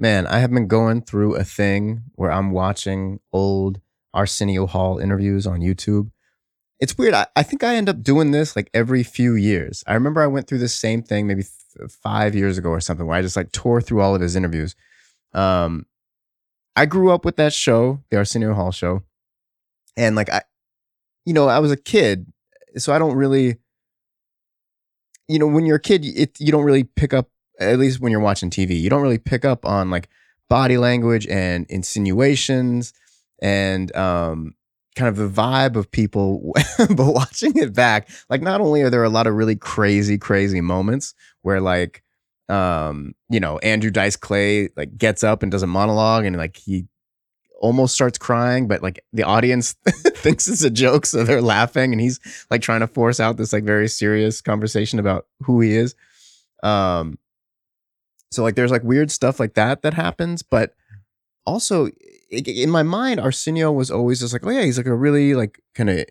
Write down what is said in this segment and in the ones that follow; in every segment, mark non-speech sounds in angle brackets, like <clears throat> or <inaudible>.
Man, I have been going through a thing where I'm watching old Arsenio Hall interviews on YouTube. It's weird. I, I think I end up doing this like every few years. I remember I went through the same thing maybe th- five years ago or something where I just like tore through all of his interviews. Um, I grew up with that show, the Arsenio Hall show. And like, I, you know, I was a kid, so I don't really, you know, when you're a kid, it, you don't really pick up at least when you're watching TV, you don't really pick up on like body language and insinuations and um, kind of the vibe of people. <laughs> but watching it back, like not only are there a lot of really crazy, crazy moments where like, um, you know, Andrew Dice Clay like gets up and does a monologue and like he almost starts crying, but like the audience <laughs> thinks it's a joke, so they're laughing, and he's like trying to force out this like very serious conversation about who he is. Um, so like there's like weird stuff like that that happens, but also in my mind, Arsenio was always just like, oh yeah, he's like a really like kind of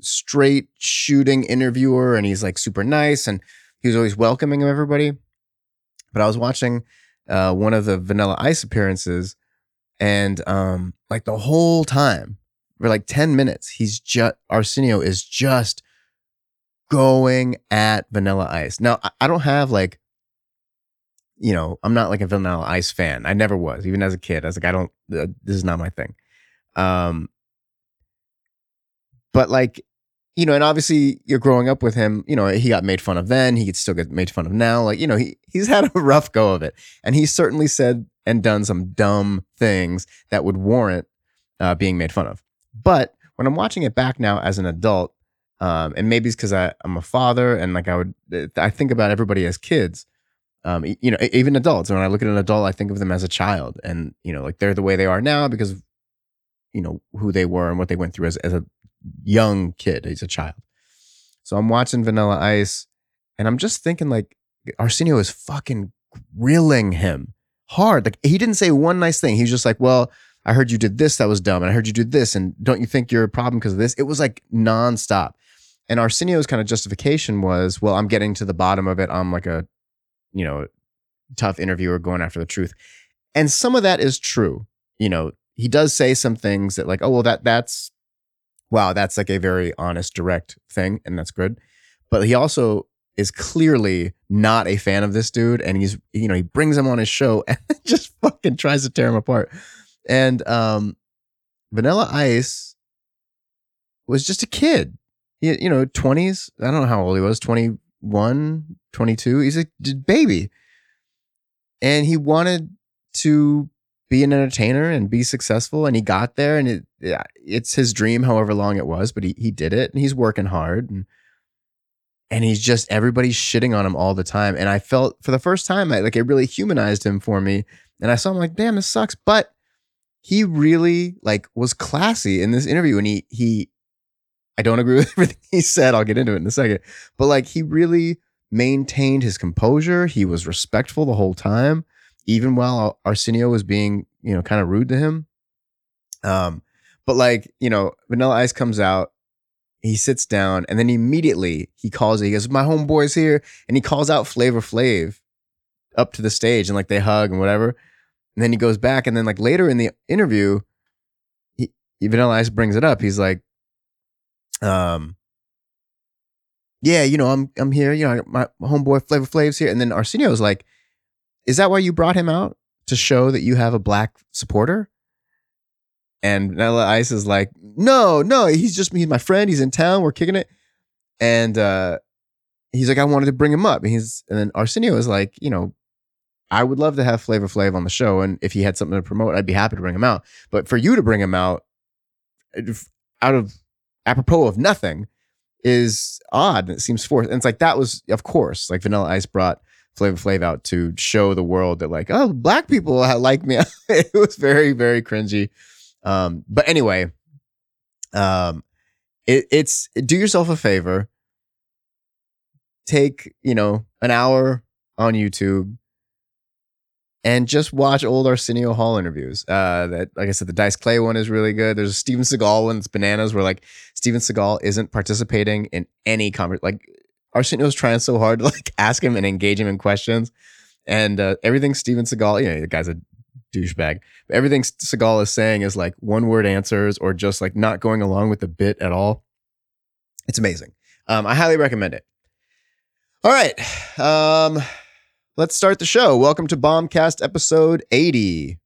straight shooting interviewer, and he's like super nice, and he was always welcoming of everybody. But I was watching uh, one of the Vanilla Ice appearances, and um, like the whole time for like ten minutes, he's just Arsenio is just going at Vanilla Ice. Now I don't have like you know, I'm not like a Vanilla Ice fan. I never was, even as a kid. I was like, I don't. Uh, this is not my thing. Um, but like, you know, and obviously you're growing up with him. You know, he got made fun of then. He could still get made fun of now. Like, you know, he he's <laughs> had a rough go of it, and he's certainly said and done some dumb things that would warrant uh, being made fun of. But when I'm watching it back now as an adult, um, and maybe it's because I'm a father and like I would, I think about everybody as kids um, you know, even adults. When I look at an adult, I think of them as a child, and you know, like they're the way they are now because of, you know, who they were and what they went through as as a young kid, as a child. So I'm watching Vanilla Ice, and I'm just thinking like Arsenio is fucking grilling him hard. Like he didn't say one nice thing. He's just like, well. I heard you did this that was dumb, and I heard you did this, and don't you think you're a problem because of this? It was like nonstop. And Arsenio's kind of justification was, well, I'm getting to the bottom of it. I'm like a you know, tough interviewer going after the truth. And some of that is true. You know, he does say some things that like, oh well, that that's wow, that's like a very honest, direct thing, and that's good. But he also is clearly not a fan of this dude, and he's you know he brings him on his show <laughs> and just fucking tries to tear him apart. And um, Vanilla Ice was just a kid, he, you know, twenties. I don't know how old he was, 20, 21, 22. He's a baby. And he wanted to be an entertainer and be successful. And he got there and it, it's his dream, however long it was, but he, he did it and he's working hard. And, and he's just, everybody's shitting on him all the time. And I felt for the first time, I, like it really humanized him for me. And I saw him like, damn, this sucks. But he really like was classy in this interview and he, he, I don't agree <laughs> with everything he said. I'll get into it in a second. But like he really maintained his composure. He was respectful the whole time, even while Arsenio was being, you know, kind of rude to him. Um, but like, you know, Vanilla Ice comes out, he sits down, and then immediately he calls he goes, My homeboy's here. And he calls out Flavor Flav up to the stage and like they hug and whatever. And then he goes back, and then like later in the interview, he Vanilla Ice brings it up. He's like, um, yeah, you know, I'm I'm here. You know, my, homeboy Flavor Flav's here, and then Arsenio's like, "Is that why you brought him out to show that you have a black supporter?" And Vanilla Ice is like, "No, no, he's just he's my friend. He's in town. We're kicking it." And uh, he's like, "I wanted to bring him up." And he's and then Arsenio is like, you know, I would love to have Flavor Flav on the show, and if he had something to promote, I'd be happy to bring him out. But for you to bring him out out of apropos of nothing is odd. and It seems forced. And it's like that was, of course, like Vanilla Ice brought Flavor Flav out to show the world that like, oh, black people like me. <laughs> it was very, very cringy. Um, but anyway, um, it, it's do yourself a favor. Take you know an hour on YouTube and just watch old Arsenio Hall interviews. Uh, that, like I said, the Dice Clay one is really good. There's a Steven Seagal one that's bananas, where like Steven Seagal isn't participating in any conversation. Like Arsenio's trying so hard to like ask him and engage him in questions, and uh, everything Steven Seagal, you know, the guy's a douchebag. But everything Seagal is saying is like one word answers or just like not going along with the bit at all. It's amazing. Um, I highly recommend it. All right. Um, let's start the show. Welcome to Bombcast episode 80.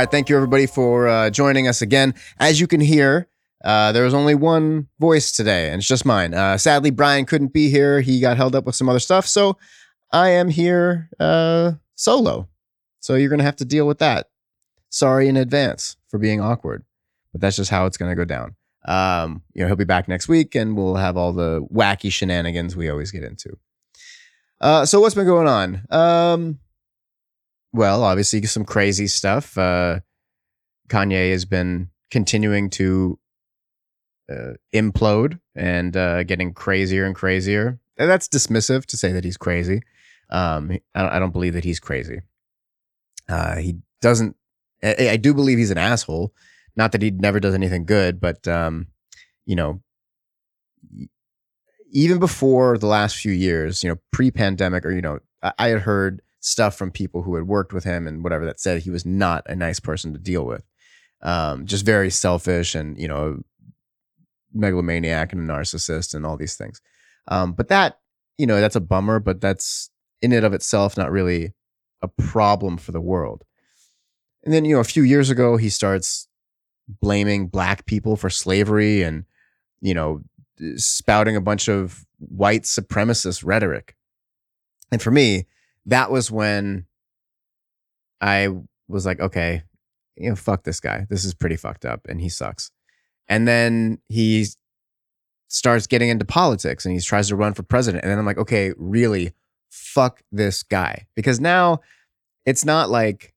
Right, thank you everybody for uh, joining us again. As you can hear, uh, there was only one voice today, and it's just mine. Uh, sadly, Brian couldn't be here; he got held up with some other stuff, so I am here uh, solo. So you're gonna have to deal with that. Sorry in advance for being awkward, but that's just how it's gonna go down. Um, you know, he'll be back next week, and we'll have all the wacky shenanigans we always get into. Uh, so what's been going on? Um, well, obviously some crazy stuff. Uh, Kanye has been continuing to uh, implode and uh, getting crazier and crazier. And that's dismissive to say that he's crazy. Um, I, don't, believe that he's crazy. Uh, he doesn't. I, I do believe he's an asshole. Not that he never does anything good, but um, you know, even before the last few years, you know, pre-pandemic, or you know, I, I had heard stuff from people who had worked with him and whatever that said he was not a nice person to deal with. Um, just very selfish and you know, megalomaniac and a narcissist and all these things. Um, but that you know, that's a bummer. But that's in and of itself not really a problem for the world. And then you know, a few years ago, he starts blaming black people for slavery and you know spouting a bunch of white supremacist rhetoric. And for me, that was when I was like, okay, you know, fuck this guy. This is pretty fucked up and he sucks. And then he starts getting into politics and he tries to run for president. And then I'm like, okay, really, fuck this guy. Because now it's not like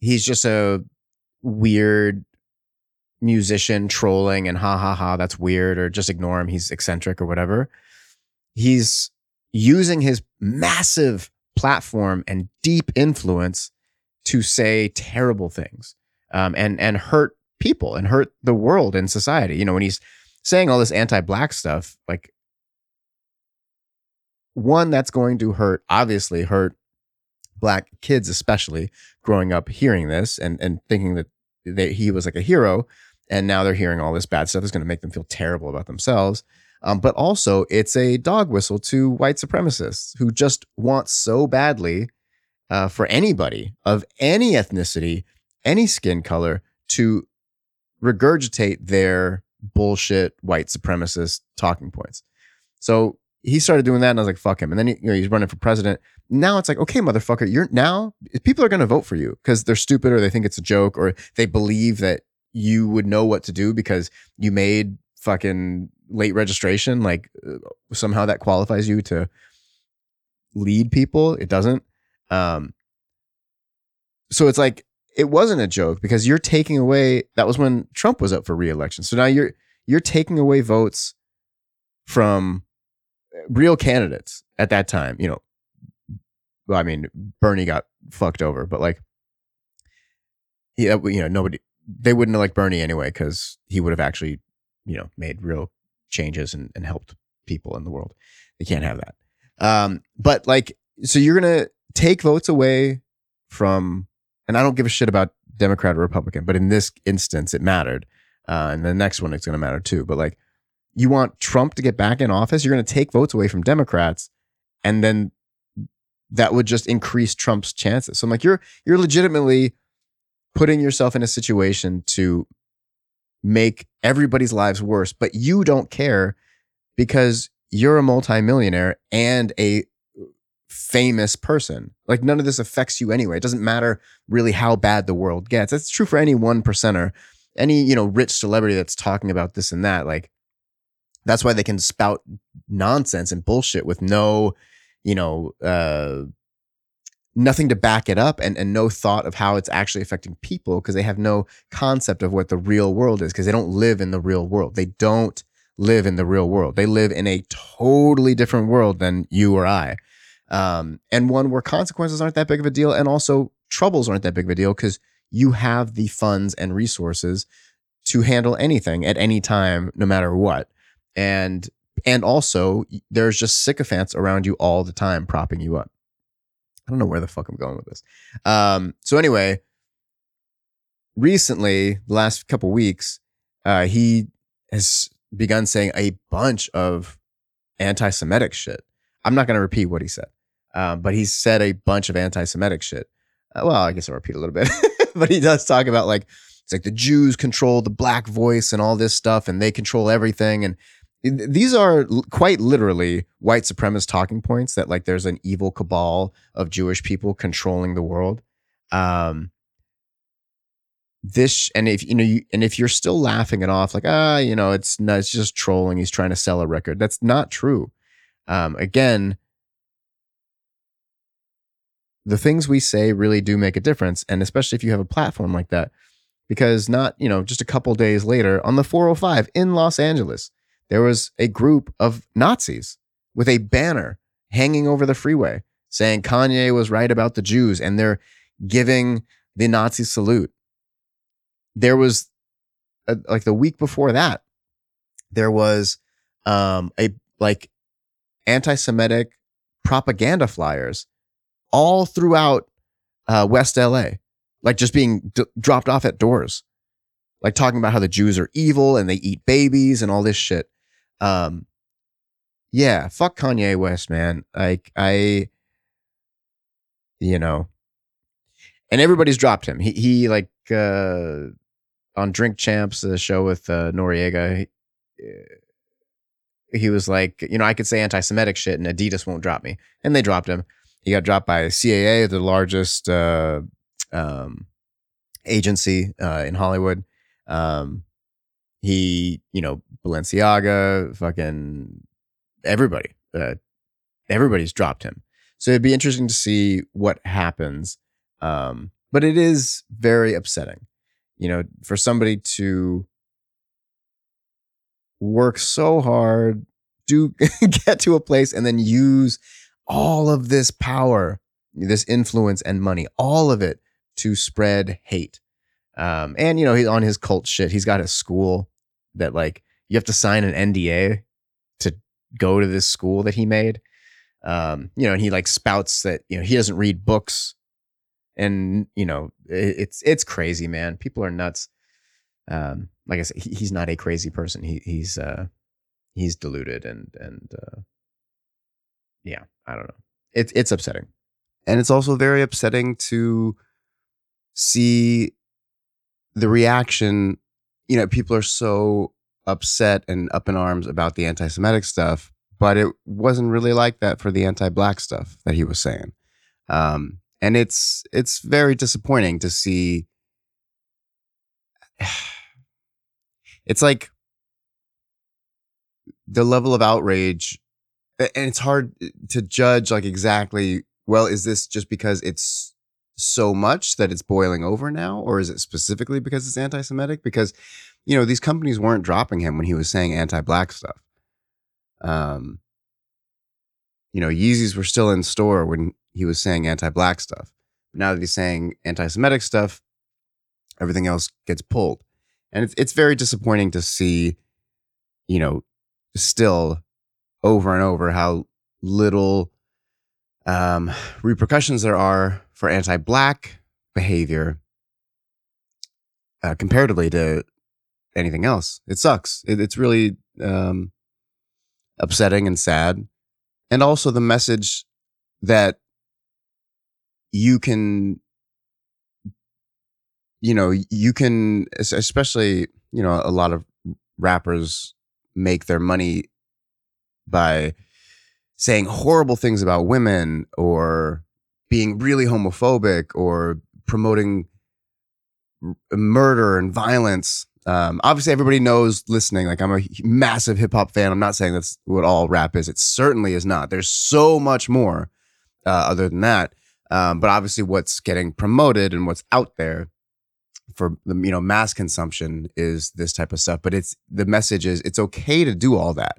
he's just a weird musician trolling and ha ha ha, that's weird, or just ignore him. He's eccentric or whatever. He's using his massive platform and deep influence to say terrible things um, and and hurt people and hurt the world and society. You know, when he's saying all this anti-black stuff, like one that's going to hurt, obviously hurt black kids, especially growing up hearing this and and thinking that that he was like a hero, and now they're hearing all this bad stuff is going to make them feel terrible about themselves. Um, but also, it's a dog whistle to white supremacists who just want so badly uh, for anybody of any ethnicity, any skin color to regurgitate their bullshit white supremacist talking points. So he started doing that, and I was like, "Fuck him." And then he, you know, he's running for president. Now it's like, okay, motherfucker, you're now people are going to vote for you because they're stupid or they think it's a joke or they believe that you would know what to do because you made fucking late registration, like uh, somehow that qualifies you to lead people. It doesn't. Um, so it's like it wasn't a joke because you're taking away. That was when Trump was up for reelection. So now you're you're taking away votes from real candidates at that time. You know, well, I mean, Bernie got fucked over, but like, yeah, you know, nobody they wouldn't liked Bernie anyway because he would have actually, you know, made real changes and, and helped people in the world. They can't have that. Um, but like, so you're gonna take votes away from, and I don't give a shit about Democrat or Republican, but in this instance, it mattered. Uh, and the next one, it's gonna matter too. But like, you want Trump to get back in office, you're gonna take votes away from Democrats, and then that would just increase Trump's chances. So I'm like, you're you're legitimately putting yourself in a situation to make everybody's lives worse, but you don't care because you're a multimillionaire and a famous person. Like none of this affects you anyway. It doesn't matter really how bad the world gets. That's true for any one percenter, any, you know, rich celebrity that's talking about this and that. Like That's why they can spout nonsense and bullshit with no, you know, uh, nothing to back it up and, and no thought of how it's actually affecting people because they have no concept of what the real world is because they don't live in the real world. They don't live in the real world. They live in a totally different world than you or I. Um, and one where consequences aren't that big of a deal and also troubles aren't that big of a deal because you have the funds and resources to handle anything at any time, no matter what. And and also there's just sycophants around you all the time propping you up. I don't know where the fuck I'm going with this. Um, so anyway, recently, the last couple weeks, uh, he has begun saying a bunch of anti-Semitic shit. I'm not going to repeat what he said, um, but he said a bunch of anti-Semitic shit. Uh, well, I guess I'll repeat a little bit, <laughs> but he does talk about like it's like the Jews control the black voice and all this stuff, and they control everything, and these are quite literally white supremacist talking points that like there's an evil cabal of Jewish people controlling the world. Um, this and if you know you, and if you're still laughing it off like ah you know it's not it's just trolling he's trying to sell a record that's not true um, again the things we say really do make a difference and especially if you have a platform like that because not you know just a couple days later on the 405 in Los Angeles there was a group of Nazis with a banner hanging over the freeway saying Kanye was right about the Jews and they're giving the Nazi salute. There was a, like the week before that, there was um, a like anti-Semitic propaganda flyers all throughout uh, West LA, like just being d- dropped off at doors, like talking about how the Jews are evil and they eat babies and all this shit. Um, yeah, fuck Kanye West, man. Like I, you know, and everybody's dropped him. He he like uh on Drink Champs, the show with uh, Noreaga. He, uh, he was like, you know, I could say anti-Semitic shit and Adidas won't drop me, and they dropped him. He got dropped by CAA, the largest uh, um, agency uh, in Hollywood. Um, he, you know, Balenciaga, fucking everybody, uh, everybody's dropped him. So it'd be interesting to see what happens. Um, but it is very upsetting, you know, for somebody to work so hard, do <laughs> get to a place, and then use all of this power, this influence and money, all of it to spread hate. Um, and you know, he's on his cult shit. He's got his school that like you have to sign an NDA to go to this school that he made. Um, you know, and he like spouts that you know he doesn't read books, and you know it, it's it's crazy, man. People are nuts. Um, like I said, he, he's not a crazy person. He he's uh he's deluded and and uh, yeah, I don't know. It's it's upsetting, and it's also very upsetting to see the reaction you know, people are so upset and up in arms about the anti Semitic stuff, but it wasn't really like that for the anti black stuff that he was saying. Um, and it's it's very disappointing to see <sighs> it's like the level of outrage and it's hard to judge like exactly well is this just because it's so much that it's boiling over now, or is it specifically because it's anti-Semitic? Because you know these companies weren't dropping him when he was saying anti-black stuff. Um, you know, Yeezys were still in store when he was saying anti-black stuff. Now that he's saying anti-Semitic stuff, everything else gets pulled, and it's it's very disappointing to see, you know, still over and over how little um, repercussions there are for anti-black behavior uh, comparatively to anything else. It sucks. It, it's really um, upsetting and sad, and also the message that you can, you know, you can, especially you know, a lot of rappers make their money by saying horrible things about women or being really homophobic or promoting murder and violence Um, obviously, everybody knows listening. Like, I'm a massive hip hop fan. I'm not saying that's what all rap is. It certainly is not. There's so much more uh, other than that. Um, but obviously, what's getting promoted and what's out there for the you know mass consumption is this type of stuff. But it's the message is it's okay to do all that.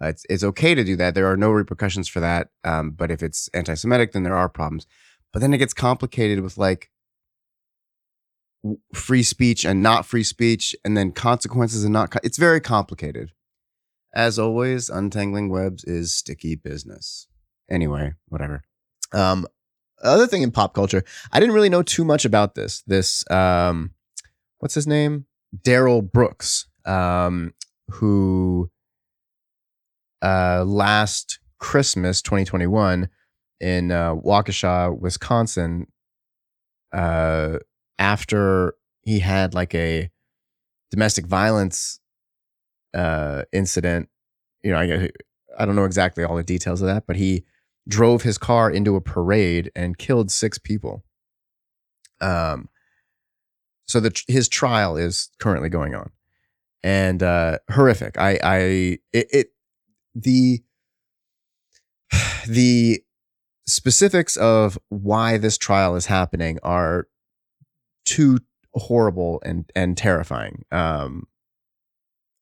It's it's okay to do that. There are no repercussions for that. Um, but if it's anti-Semitic, then there are problems. But then it gets complicated with like free speech and not free speech, and then consequences and not. Co- it's very complicated. As always, untangling webs is sticky business. Anyway, whatever. Um, other thing in pop culture, I didn't really know too much about this. This, um, what's his name? Darrell Brooks, um, who uh, last Christmas 2021 in uh, Waukesha, Wisconsin, uh, after he had like a domestic violence uh, incident. You know, I, I don't know exactly all the details of that, but he drove his car into a parade and killed six people. Um, so the his trial is currently going on, and uh, horrific. I I it, it the <sighs> the specifics of why this trial is happening are too horrible and and terrifying. Um,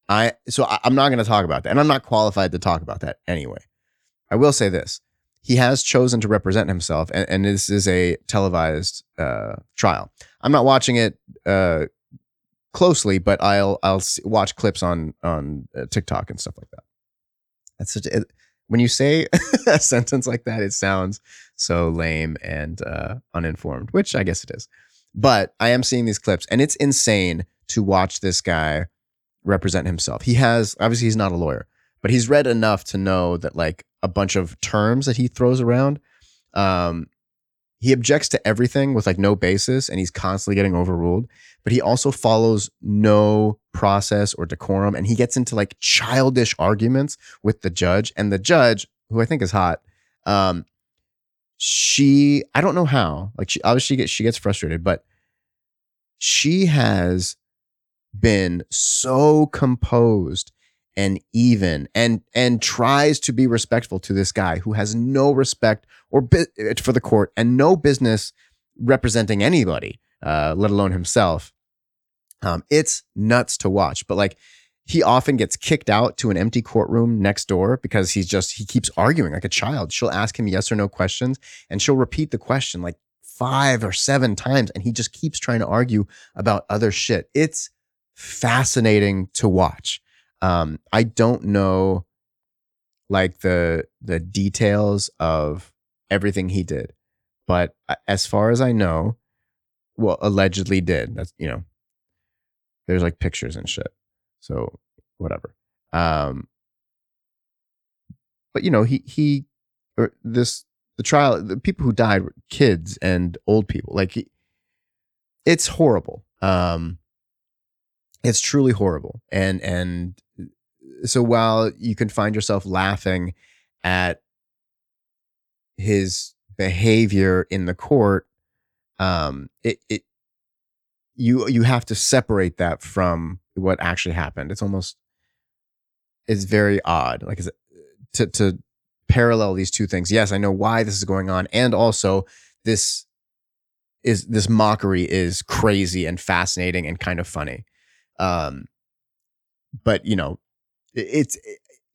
I so I, I'm not going to talk about that, and I'm not qualified to talk about that anyway. I will say this: he has chosen to represent himself, and, and this is a televised uh, trial. I'm not watching it uh, closely, but I'll I'll watch clips on on uh, TikTok and stuff like that. That's such a, when you say <laughs> a sentence like that, it sounds so lame and uh, uninformed, which I guess it is. But I am seeing these clips, and it's insane to watch this guy represent himself. He has obviously he's not a lawyer, but he's read enough to know that like a bunch of terms that he throws around. Um, he objects to everything with like no basis, and he's constantly getting overruled. But he also follows no process or decorum, and he gets into like childish arguments with the judge. And the judge, who I think is hot, um, she I don't know how. Like she obviously gets she gets frustrated, but she has been so composed and even and and tries to be respectful to this guy who has no respect or bi- for the court and no business representing anybody uh, let alone himself. Um, it's nuts to watch but like he often gets kicked out to an empty courtroom next door because he's just he keeps arguing like a child. She'll ask him yes or no questions and she'll repeat the question like five or seven times and he just keeps trying to argue about other shit. It's fascinating to watch um, I don't know like the the details of everything he did, but as far as I know, well, allegedly did. That's you know, there's like pictures and shit. So whatever. Um, but you know, he he or this the trial. The people who died were kids and old people. Like he, it's horrible. Um, it's truly horrible and and so while you can find yourself laughing at his behavior in the court um it it you you have to separate that from what actually happened. It's almost it's very odd like it, to to parallel these two things. Yes i know why this is going on and also this is this mockery is crazy and fascinating and kind of funny. Um but you know it's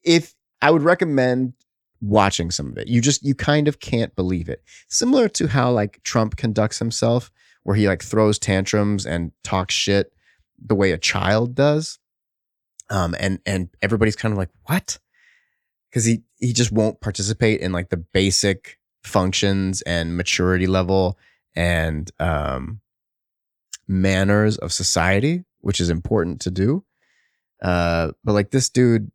if i would recommend watching some of it. You just you kind of can't believe it. Similar to how like trump conducts himself where he like throws tantrums and talks shit the way a child does um and and everybody's kind of like what? Because he he just won't participate in like the basic functions and maturity level and um manners of society which is important to do uh, but like this dude,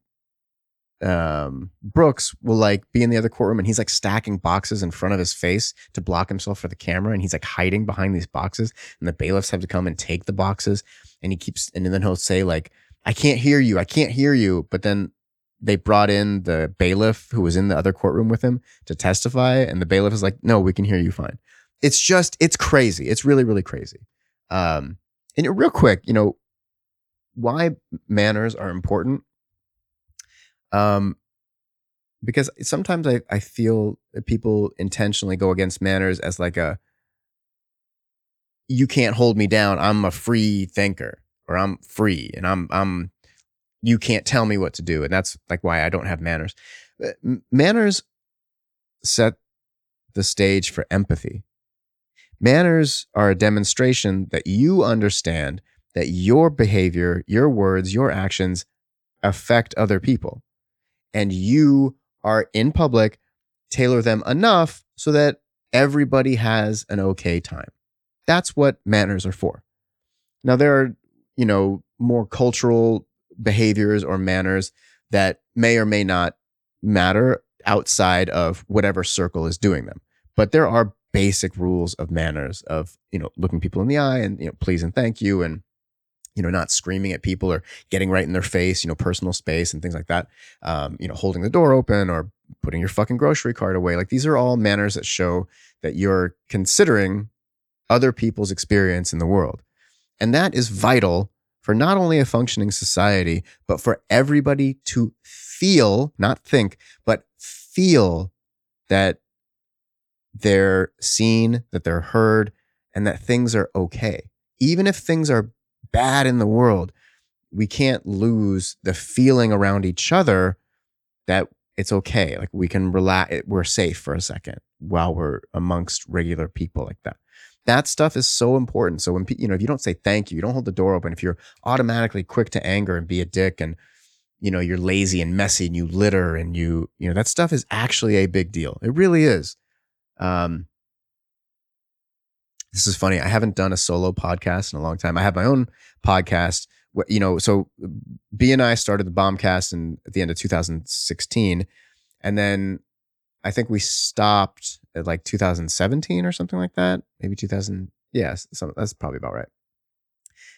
um, Brooks will like be in the other courtroom and he's like stacking boxes in front of his face to block himself for the camera. And he's like hiding behind these boxes and the bailiffs have to come and take the boxes. And he keeps, and then he'll say like, I can't hear you. I can't hear you. But then they brought in the bailiff who was in the other courtroom with him to testify. And the bailiff is like, no, we can hear you fine. It's just, it's crazy. It's really, really crazy. Um, and real quick, you know, why manners are important. Um, because sometimes I, I feel that people intentionally go against manners as like a you can't hold me down. I'm a free thinker or I'm free and I'm I'm you can't tell me what to do and that's like why I don't have manners. Uh, Manners set the stage for empathy. Manners are a demonstration that you understand that your behavior, your words, your actions affect other people. And you are in public, tailor them enough so that everybody has an okay time. That's what manners are for. Now, there are, you know, more cultural behaviors or manners that may or may not matter outside of whatever circle is doing them. But there are basic rules of manners of, you know, looking people in the eye and, you know, please and thank you and, you know, not screaming at people or getting right in their face, you know, personal space and things like that. Um, you know, holding the door open or putting your fucking grocery cart away. Like these are all manners that show that you're considering other people's experience in the world. And that is vital for not only a functioning society, but for everybody to feel, not think, but feel that they're seen, that they're heard, and that things are okay. Even if things are bad in the world, we can't lose the feeling around each other that it's okay. Like we can relax, we're safe for a second while we're amongst regular people like that. That stuff is so important. So when you know, if you don't say thank you, you don't hold the door open. If you're automatically quick to anger and be a dick, and you know you're lazy and messy and you litter and you you know that stuff is actually a big deal. It really is. Um, this is funny. I haven't done a solo podcast in a long time. I have my own podcast. You know, so B and I started the Bombcast in at the end of 2016, and then I think we stopped at like 2017 or something like that. Maybe 2000. Yes, so that's probably about right.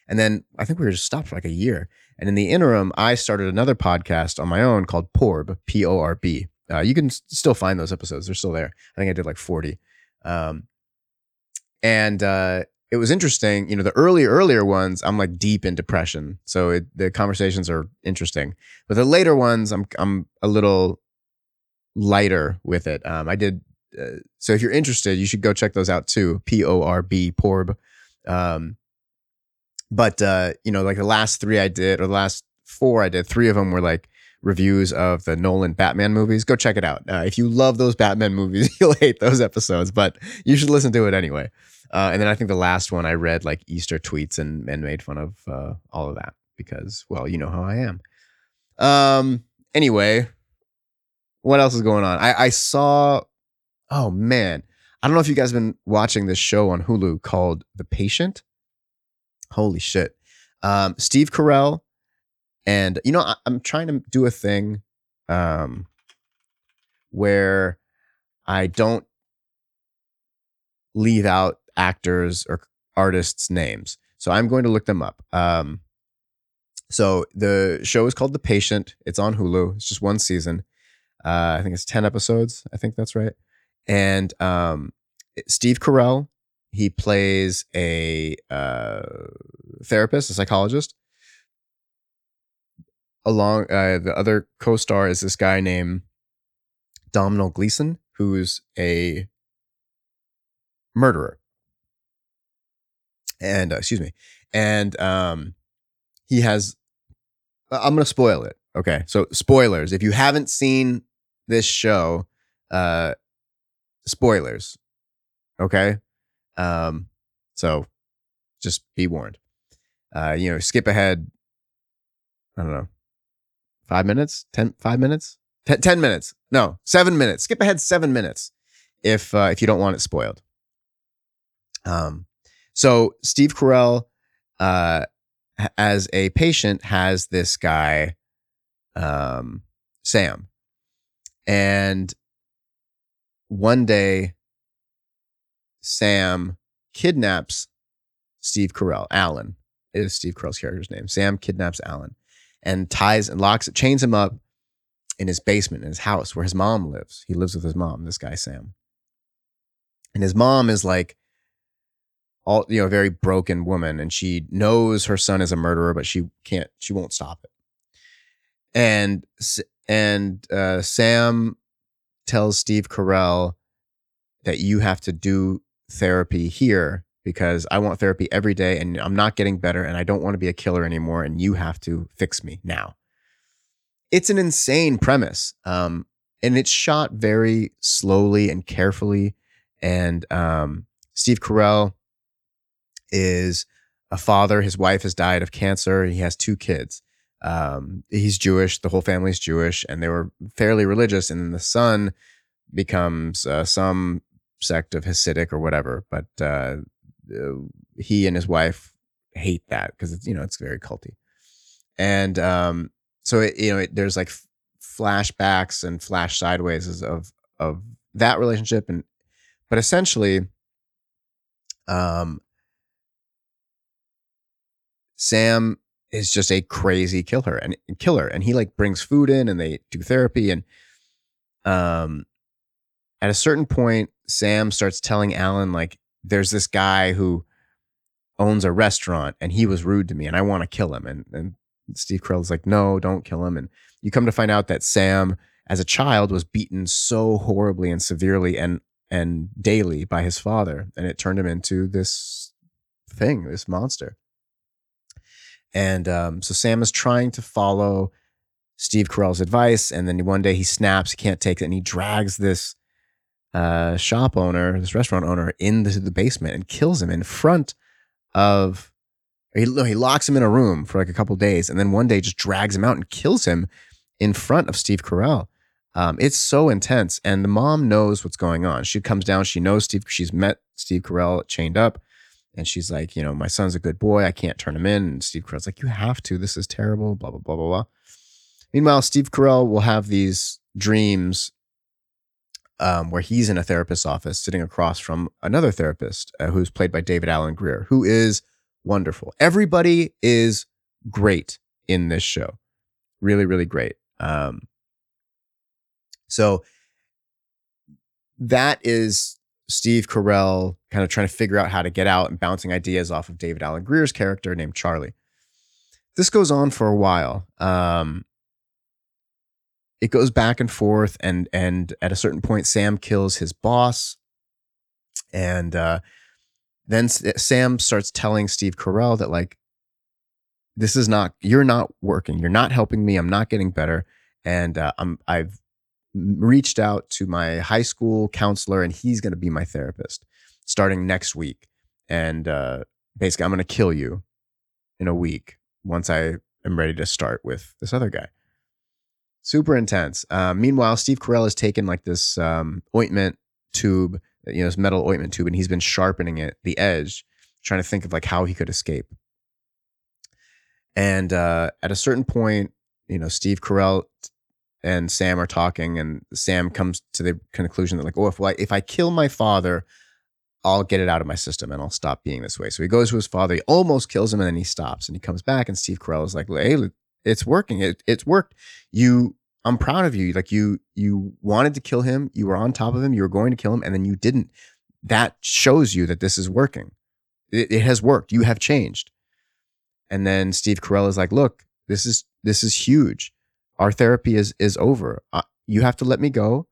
And then I think we were just stopped for like a year. And in the interim, I started another podcast on my own called Porb, P O R B. Uh, you can s- still find those episodes; they're still there. I think I did like 40. Um, and uh, it was interesting. You know, the early earlier ones, I'm like deep in depression, so it, the conversations are interesting. But the later ones, I'm I'm a little lighter with it. Um, I did. Uh, so if you're interested, you should go check those out too. P O R B Porb. Um, but uh, you know, like the last three I did, or the last four I did, three of them were like reviews of the Nolan Batman movies. Go check it out. Uh, if you love those Batman movies, <laughs> you'll hate those episodes, but you should listen to it anyway. Uh, and then I think the last one I read like Easter tweets and and made fun of uh, all of that because, well, you know how I am. Um. Anyway, what else is going on? I, I saw. Oh man, I don't know if you guys have been watching this show on Hulu called The Patient. Holy shit. Um, Steve Carell, and you know, I, I'm trying to do a thing um, where I don't leave out actors or artists' names. So I'm going to look them up. Um, so the show is called The Patient. It's on Hulu. It's just one season. Uh, I think it's 10 episodes. I think that's right. And um, Steve Carell, he plays a uh, therapist, a psychologist. Along uh, the other co-star is this guy named Domhnall Gleeson, who's a murderer. And uh, excuse me, and um, he has. I'm gonna spoil it. Okay, so spoilers. If you haven't seen this show, uh, spoilers. Okay, um, so just be warned. Uh, you know, skip ahead. I don't know, five minutes, ten, five minutes, ten, 10 minutes. No, seven minutes. Skip ahead seven minutes if uh, if you don't want it spoiled. Um, so Steve Carell, uh, as a patient, has this guy, um, Sam, and one day, Sam kidnaps Steve Carell. Alan is Steve Carell's character's name. Sam kidnaps Alan and ties and locks, it, chains him up in his basement in his house where his mom lives. He lives with his mom, this guy Sam. And his mom is like all you know, a very broken woman, and she knows her son is a murderer, but she can't, she won't stop it. And and uh, Sam tells Steve Carell that you have to do therapy here because I want therapy every day, and I'm not getting better, and I don't want to be a killer anymore, and you have to fix me now. It's an insane premise, um, and it's shot very slowly and carefully. And um, Steve Carell is a father. His wife has died of cancer. He has two kids. Um, he's Jewish. The whole family's Jewish, and they were fairly religious. And then the son becomes uh, some sect of Hasidic or whatever. But uh, uh, he and his wife hate that because it's you know it's very culty. And um, so it, you know it, there's like flashbacks and flash sideways of of that relationship, and but essentially, um, Sam is just a crazy killer and killer and he like brings food in and they do therapy and um at a certain point Sam starts telling Alan like there's this guy who owns a restaurant and he was rude to me and I want to kill him and and Steve Carell's like no don't kill him and you come to find out that Sam as a child was beaten so horribly and severely and and daily by his father and it turned him into this thing this monster and um, so Sam is trying to follow Steve Carell's advice. And then one day he snaps, he can't take it, and he drags this uh, shop owner, this restaurant owner, into the basement and kills him in front of. He, he locks him in a room for like a couple days, and then one day just drags him out and kills him in front of Steve Carell. Um, it's so intense, and the mom knows what's going on. She comes down, she knows Steve. She's met Steve Carell chained up, and she's like, you know, my son's a good boy. I can't turn him in. And Steve Carell's like, you have to. This is terrible. Blah blah blah blah blah. Meanwhile, Steve Carell will have these dreams um, where he's in a therapist's office sitting across from another therapist uh, who's played by David Alan Grier, who is wonderful. Everybody is great in this show. Really, really great. Um, so that is Steve Carell kind of trying to figure out how to get out and bouncing ideas off of David Alan Grier's character named Charlie. This goes on for a while. Um, it goes back and forth, and and at a certain point, Sam kills his boss, and uh, then S- Sam starts telling Steve Carell that like, this is not you're not working, you're not helping me, I'm not getting better, and uh, I'm I've reached out to my high school counselor, and he's going to be my therapist starting next week, and uh, basically, I'm going to kill you in a week once I am ready to start with this other guy super intense. Uh, meanwhile, Steve Carell has taken like this um, ointment tube, you know, this metal ointment tube, and he's been sharpening it, the edge, trying to think of like how he could escape. And uh, at a certain point, you know, Steve Carell and Sam are talking, and Sam comes to the conclusion that like, oh, if I if I kill my father, I'll get it out of my system and I'll stop being this way. So he goes to his father, he almost kills him, and then he stops and he comes back, and Steve Carell is like, hey, it's working. It, it's worked. You I'm proud of you. Like you you wanted to kill him, you were on top of him, you were going to kill him, and then you didn't. That shows you that this is working. It, it has worked. You have changed. And then Steve Carell is like, "Look, this is this is huge. Our therapy is is over. Uh, you have to let me go,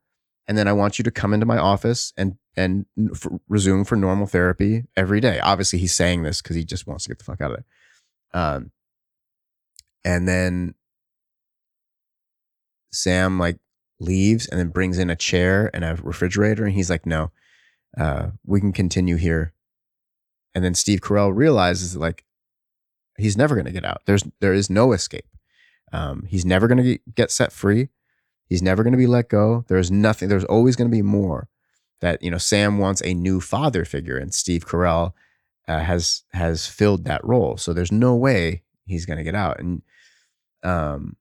and then I want you to come into my office and and f- resume for normal therapy every day." Obviously, he's saying this because he just wants to get the fuck out of there. Um, and then Sam like leaves and then brings in a chair and a refrigerator, and he's like, "No, uh, we can continue here." And then Steve Carell realizes that, like he's never going to get out. There's there is no escape. Um, he's never going to get set free. He's never going to be let go. There's nothing. There's always going to be more. That you know, Sam wants a new father figure, and Steve Carell uh, has has filled that role. So there's no way he's going to get out. And um,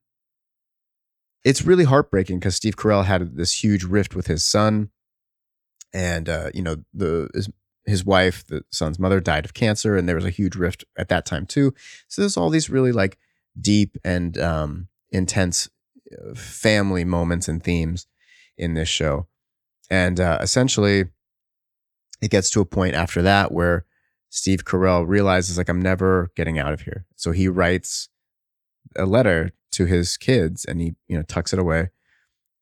it's really heartbreaking because Steve Carell had this huge rift with his son, and uh, you know the his, his wife, the son's mother, died of cancer, and there was a huge rift at that time too. So there's all these really like deep and um, intense uh, family moments and themes in this show, and uh, essentially, it gets to a point after that where Steve Carell realizes like I'm never getting out of here. So he writes a letter to his kids and he, you know, tucks it away.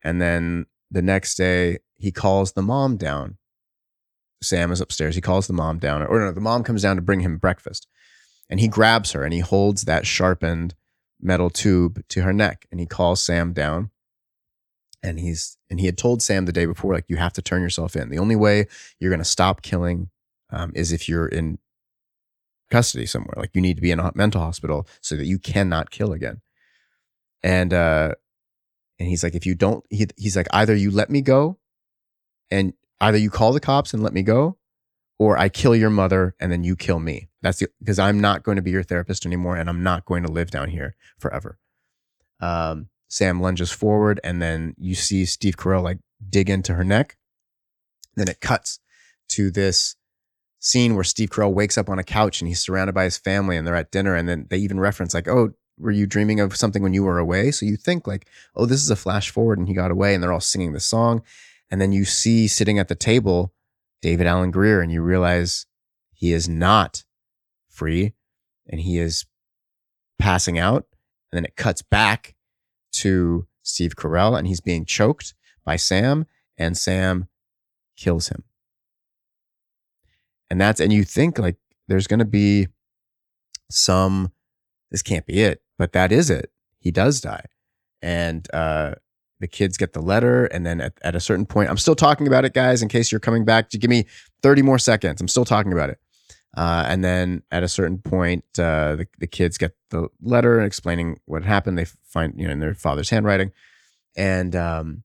And then the next day he calls the mom down. Sam is upstairs. He calls the mom down, or no, the mom comes down to bring him breakfast. And he grabs her and he holds that sharpened metal tube to her neck and he calls Sam down. And he's and he had told Sam the day before, like, you have to turn yourself in. The only way you're gonna stop killing um, is if you're in custody somewhere. Like you need to be in a mental hospital so that you cannot kill again. And uh, and he's like, if you don't, he, he's like, either you let me go, and either you call the cops and let me go, or I kill your mother and then you kill me. That's because I'm not going to be your therapist anymore, and I'm not going to live down here forever. Um, Sam lunges forward, and then you see Steve Carell like dig into her neck. Then it cuts to this scene where Steve Carell wakes up on a couch and he's surrounded by his family and they're at dinner. And then they even reference, like, oh, were you dreaming of something when you were away? So you think, like, oh, this is a flash forward and he got away and they're all singing the song. And then you see sitting at the table David Alan Grier and you realize he is not free and he is passing out. And then it cuts back to Steve Carell and he's being choked by Sam and Sam kills him and that's and you think like there's going to be some this can't be it but that is it. He does die. And uh the kids get the letter and then at, at a certain point i'm still talking about it guys in case you're coming back. Give me 30 more seconds. I'm still talking about it. Uh, and then at a certain point uh, the, the kids get the letter explaining what happened. They find you know in their father's handwriting. And um,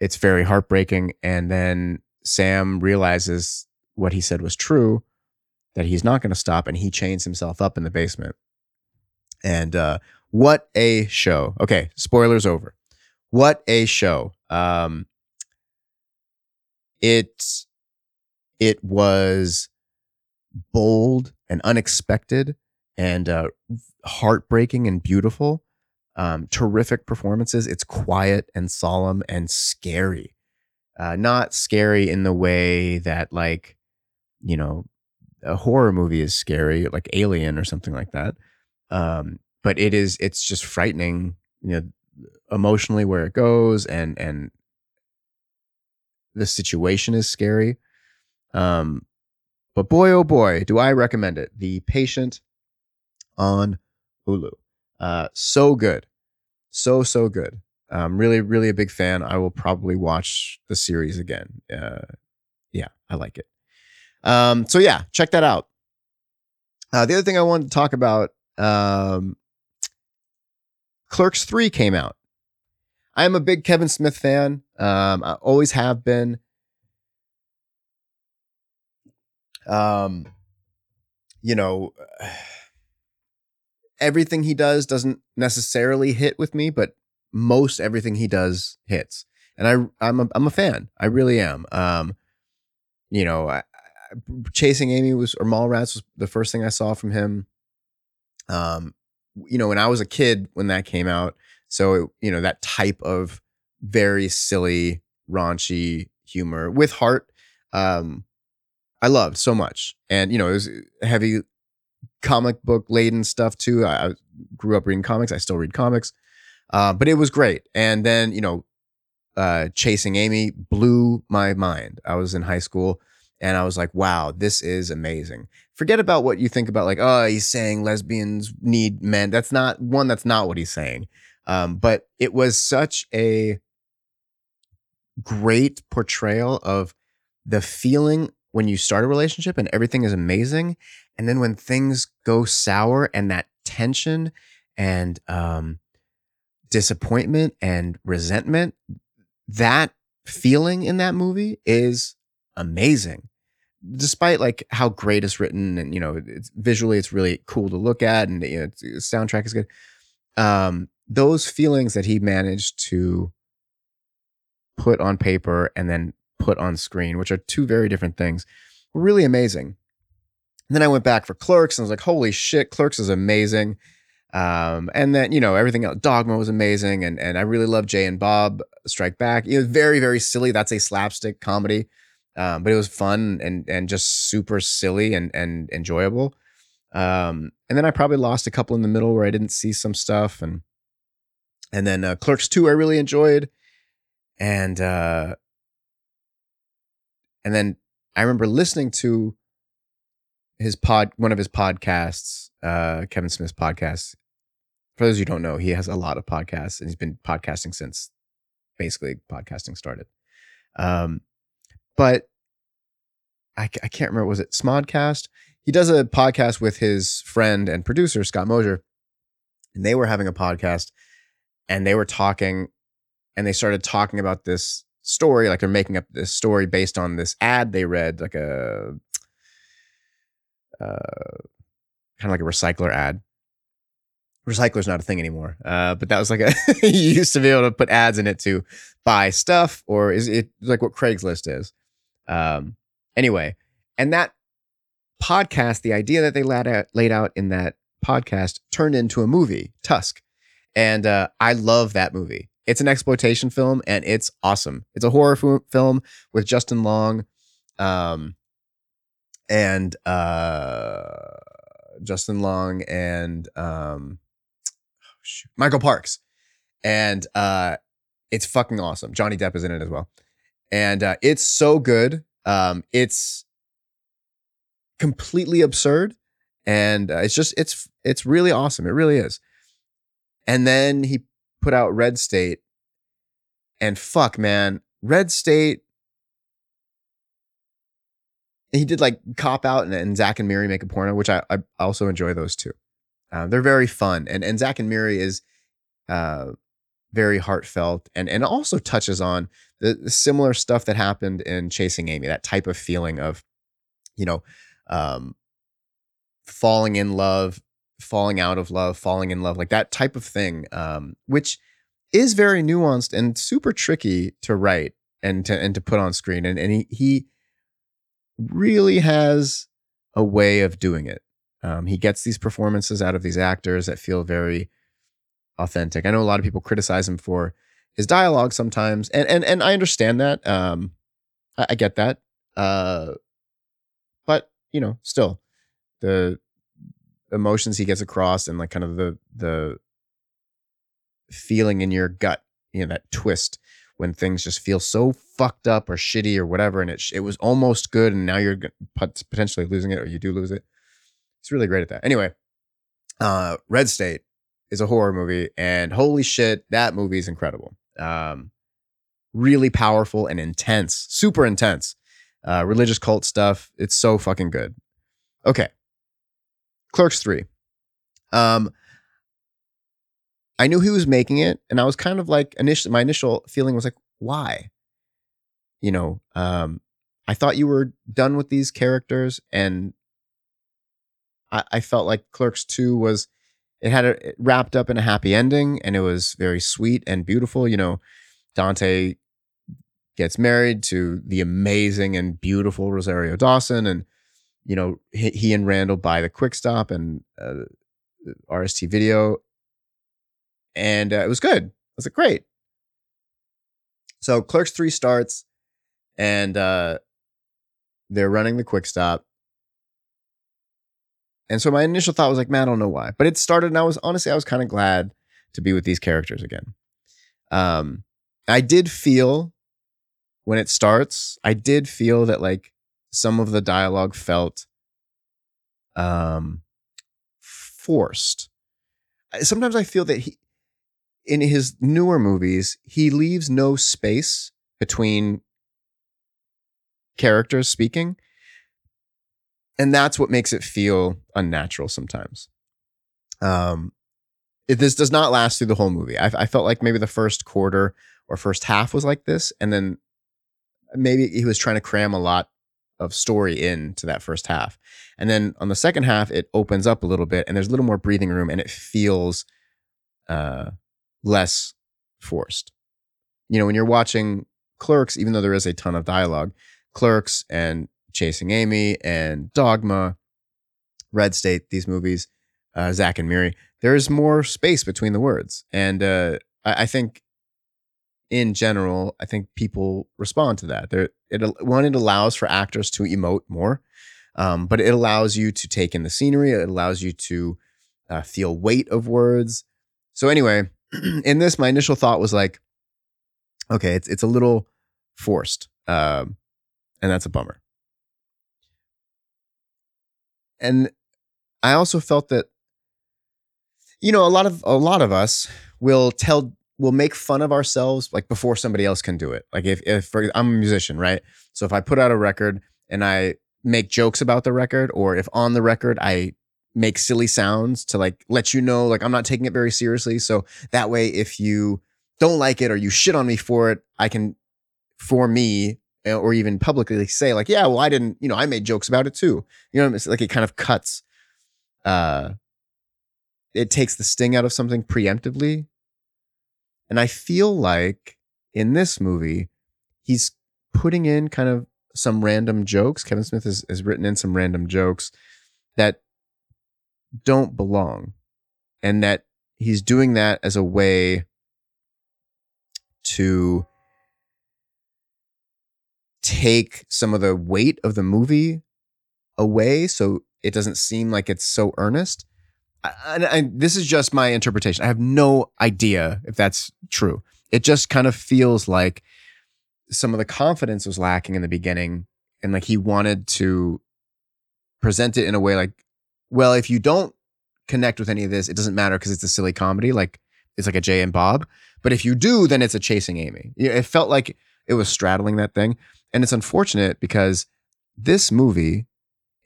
it's very heartbreaking. And then Sam realizes what he said was true, that he's not going to stop, and he chains himself up in the basement. And uh, what a show! Okay, spoilers over. What a show! Um, it it was bold and unexpected and uh, heartbreaking and beautiful. Um, terrific performances. It's quiet and solemn and scary uh, not scary in the way that like you know a horror movie is scary like alien or something like that um, but it is it's just frightening you know emotionally where it goes and and the situation is scary um but boy oh boy do i recommend it the patient on hulu uh so good so so good I'm really, really a big fan. I will probably watch the series again. Uh, yeah, I like it. Um, so yeah, check that out. Uh, the other thing I wanted to talk about, um, Clerks Three came out. I am a big Kevin Smith fan. Um, I always have been. Um, you know, <sighs> everything he does doesn't necessarily hit with me, but most everything he does hits, and I I'm a, I'm a fan. I really am. Um, you know, I, I, chasing Amy was or Mallrats was the first thing I saw from him. Um, you know, when I was a kid when that came out, so it, you know that type of very silly, raunchy humor with heart. Um, I loved so much, and you know, it was heavy comic book laden stuff too. I, I grew up reading comics. I still read comics. Uh, but it was great. And then, you know, uh, Chasing Amy blew my mind. I was in high school and I was like, wow, this is amazing. Forget about what you think about, like, oh, he's saying lesbians need men. That's not one, that's not what he's saying. Um, but it was such a great portrayal of the feeling when you start a relationship and everything is amazing. And then when things go sour and that tension and um, disappointment and resentment, that feeling in that movie is amazing. Despite like how great it's written and you know it's visually it's really cool to look at and you know soundtrack is good. Um, those feelings that he managed to put on paper and then put on screen, which are two very different things, were really amazing. And then I went back for Clerks and I was like, holy shit, Clerks is amazing. Um, and then you know everything else. Dogma was amazing, and and I really love Jay and Bob Strike Back. It was very very silly. That's a slapstick comedy. Um, but it was fun and and just super silly and and enjoyable. Um, and then I probably lost a couple in the middle where I didn't see some stuff, and and then uh, Clerks two I really enjoyed, and uh, and then I remember listening to his pod, one of his podcasts, uh, Kevin Smith's podcast. For those who don't know, he has a lot of podcasts, and he's been podcasting since basically podcasting started. Um, but I, I can't remember was it Smodcast? He does a podcast with his friend and producer Scott Mosier, and they were having a podcast, and they were talking, and they started talking about this story, like they're making up this story based on this ad they read, like a uh, kind of like a recycler ad. Recycler's not a thing anymore, uh, but that was like a <laughs> you used to be able to put ads in it to buy stuff, or is it like what Craigslist is? Um, anyway, and that podcast, the idea that they laid out, laid out in that podcast turned into a movie, Tusk, and uh, I love that movie. It's an exploitation film, and it's awesome. It's a horror f- film with Justin Long, um, and uh, Justin Long and um, oh, Michael Parks, and uh, it's fucking awesome. Johnny Depp is in it as well, and uh, it's so good. Um, it's completely absurd, and uh, it's just it's it's really awesome. It really is. And then he put out Red State, and fuck, man, Red State. He did like Cop Out and, and Zack and Miri make a porno, which I, I also enjoy those two. Uh, they're very fun, and and Zack and Miri is uh, very heartfelt, and and also touches on the, the similar stuff that happened in Chasing Amy. That type of feeling of, you know, um, falling in love, falling out of love, falling in love, like that type of thing, um, which is very nuanced and super tricky to write and to and to put on screen. And and he he really has a way of doing it. Um, he gets these performances out of these actors that feel very authentic. I know a lot of people criticize him for his dialogue sometimes, and and and I understand that. Um, I, I get that. Uh, but you know, still the emotions he gets across and like kind of the the feeling in your gut, you know, that twist when things just feel so fucked up or shitty or whatever, and it it was almost good, and now you're potentially losing it, or you do lose it. He's really great at that. Anyway, uh, Red State is a horror movie, and holy shit, that movie is incredible. Um, really powerful and intense, super intense. Uh, religious cult stuff. It's so fucking good. Okay, Clerks three. Um, I knew he was making it, and I was kind of like initially my initial feeling was like, why? You know, um, I thought you were done with these characters, and I, I felt like Clerks Two was it had a, it wrapped up in a happy ending, and it was very sweet and beautiful. You know, Dante gets married to the amazing and beautiful Rosario Dawson, and you know he, he and Randall buy the Quick Stop and uh, RST Video and uh, it was good. I was like, great. So Clerks three starts, and uh, they're running the quick stop. And so my initial thought was like, man, I don't know why, but it started, and I was honestly, I was kind of glad to be with these characters again. Um, I did feel when it starts, I did feel that like some of the dialogue felt um forced. Sometimes I feel that he in his newer movies, he leaves no space between characters speaking. And that's what makes it feel unnatural sometimes. Um, it, this does not last through the whole movie. I, I felt like maybe the first quarter or first half was like this, and then maybe he was trying to cram a lot of story into that first half. And then on the second half, it opens up a little bit, and there's a little more breathing room, and it feels uh, less forced. You know, when you're watching Clerks, even though there is a ton of dialogue, Clerks and Chasing Amy and Dogma, Red State, these movies, uh, Zack and Miri, there's more space between the words. And uh, I, I think in general, I think people respond to that. There, it one it allows for actors to emote more, um, but it allows you to take in the scenery. It allows you to uh, feel weight of words. So anyway, <clears throat> in this, my initial thought was like, okay, it's it's a little forced, um, and that's a bummer. And I also felt that, you know, a lot of a lot of us will tell will make fun of ourselves like before somebody else can do it. Like if if for, I'm a musician, right? So if I put out a record and I make jokes about the record, or if on the record I make silly sounds to like let you know like I'm not taking it very seriously. So that way, if you don't like it or you shit on me for it, I can, for me, or even publicly say like, yeah, well, I didn't, you know, I made jokes about it too. You know, it's like it kind of cuts. Uh, it takes the sting out of something preemptively, and I feel like in this movie, he's putting in kind of some random jokes. Kevin Smith has, has written in some random jokes that don't belong and that he's doing that as a way to take some of the weight of the movie away so it doesn't seem like it's so earnest and, this is just my interpretation i have no idea if that's true it just kind of feels like some of the confidence was lacking in the beginning and like he wanted to present it in a way like well, if you don't connect with any of this, it doesn't matter because it's a silly comedy, like it's like a Jay and Bob. But if you do, then it's a Chasing Amy. It felt like it was straddling that thing, and it's unfortunate because this movie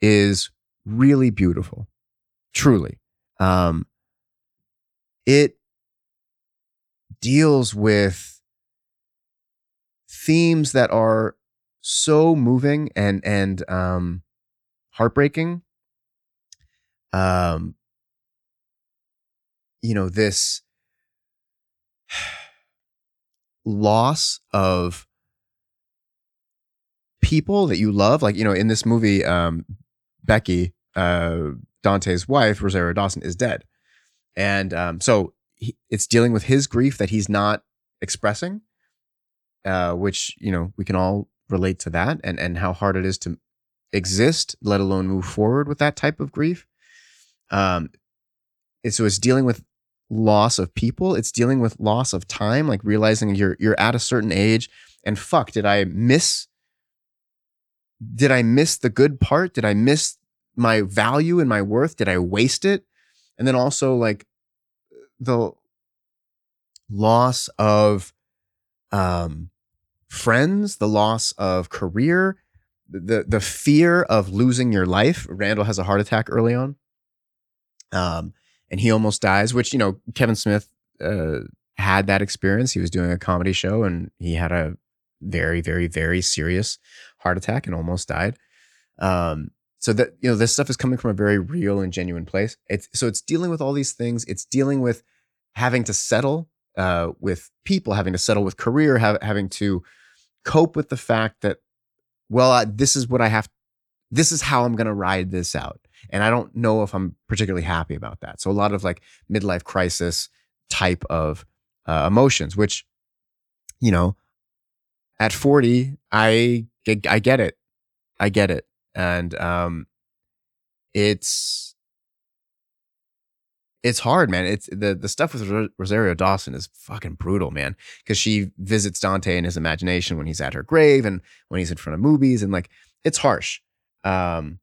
is really beautiful, truly. Um, it deals with themes that are so moving and and um, heartbreaking um you know this <sighs> loss of people that you love like you know in this movie um becky uh dante's wife rosario dawson is dead and um so he, it's dealing with his grief that he's not expressing uh which you know we can all relate to that and and how hard it is to exist let alone move forward with that type of grief um, and so it's dealing with loss of people. It's dealing with loss of time, like realizing you're you're at a certain age and fuck, did I miss did I miss the good part? Did I miss my value and my worth? Did I waste it? And then also like the loss of um friends, the loss of career, the the fear of losing your life. Randall has a heart attack early on. Um, and he almost dies, which, you know, Kevin Smith uh, had that experience. He was doing a comedy show and he had a very, very, very serious heart attack and almost died. Um, so that, you know, this stuff is coming from a very real and genuine place. It's so it's dealing with all these things. It's dealing with having to settle uh, with people, having to settle with career, having to cope with the fact that, well, uh, this is what I have. This is how I'm going to ride this out. And I don't know if I'm particularly happy about that. So a lot of like midlife crisis type of uh, emotions, which, you know, at 40, I I get it. I get it. And um it's it's hard, man. It's the the stuff with Rosario Dawson is fucking brutal, man. Because she visits Dante in his imagination when he's at her grave and when he's in front of movies, and like it's harsh. Um,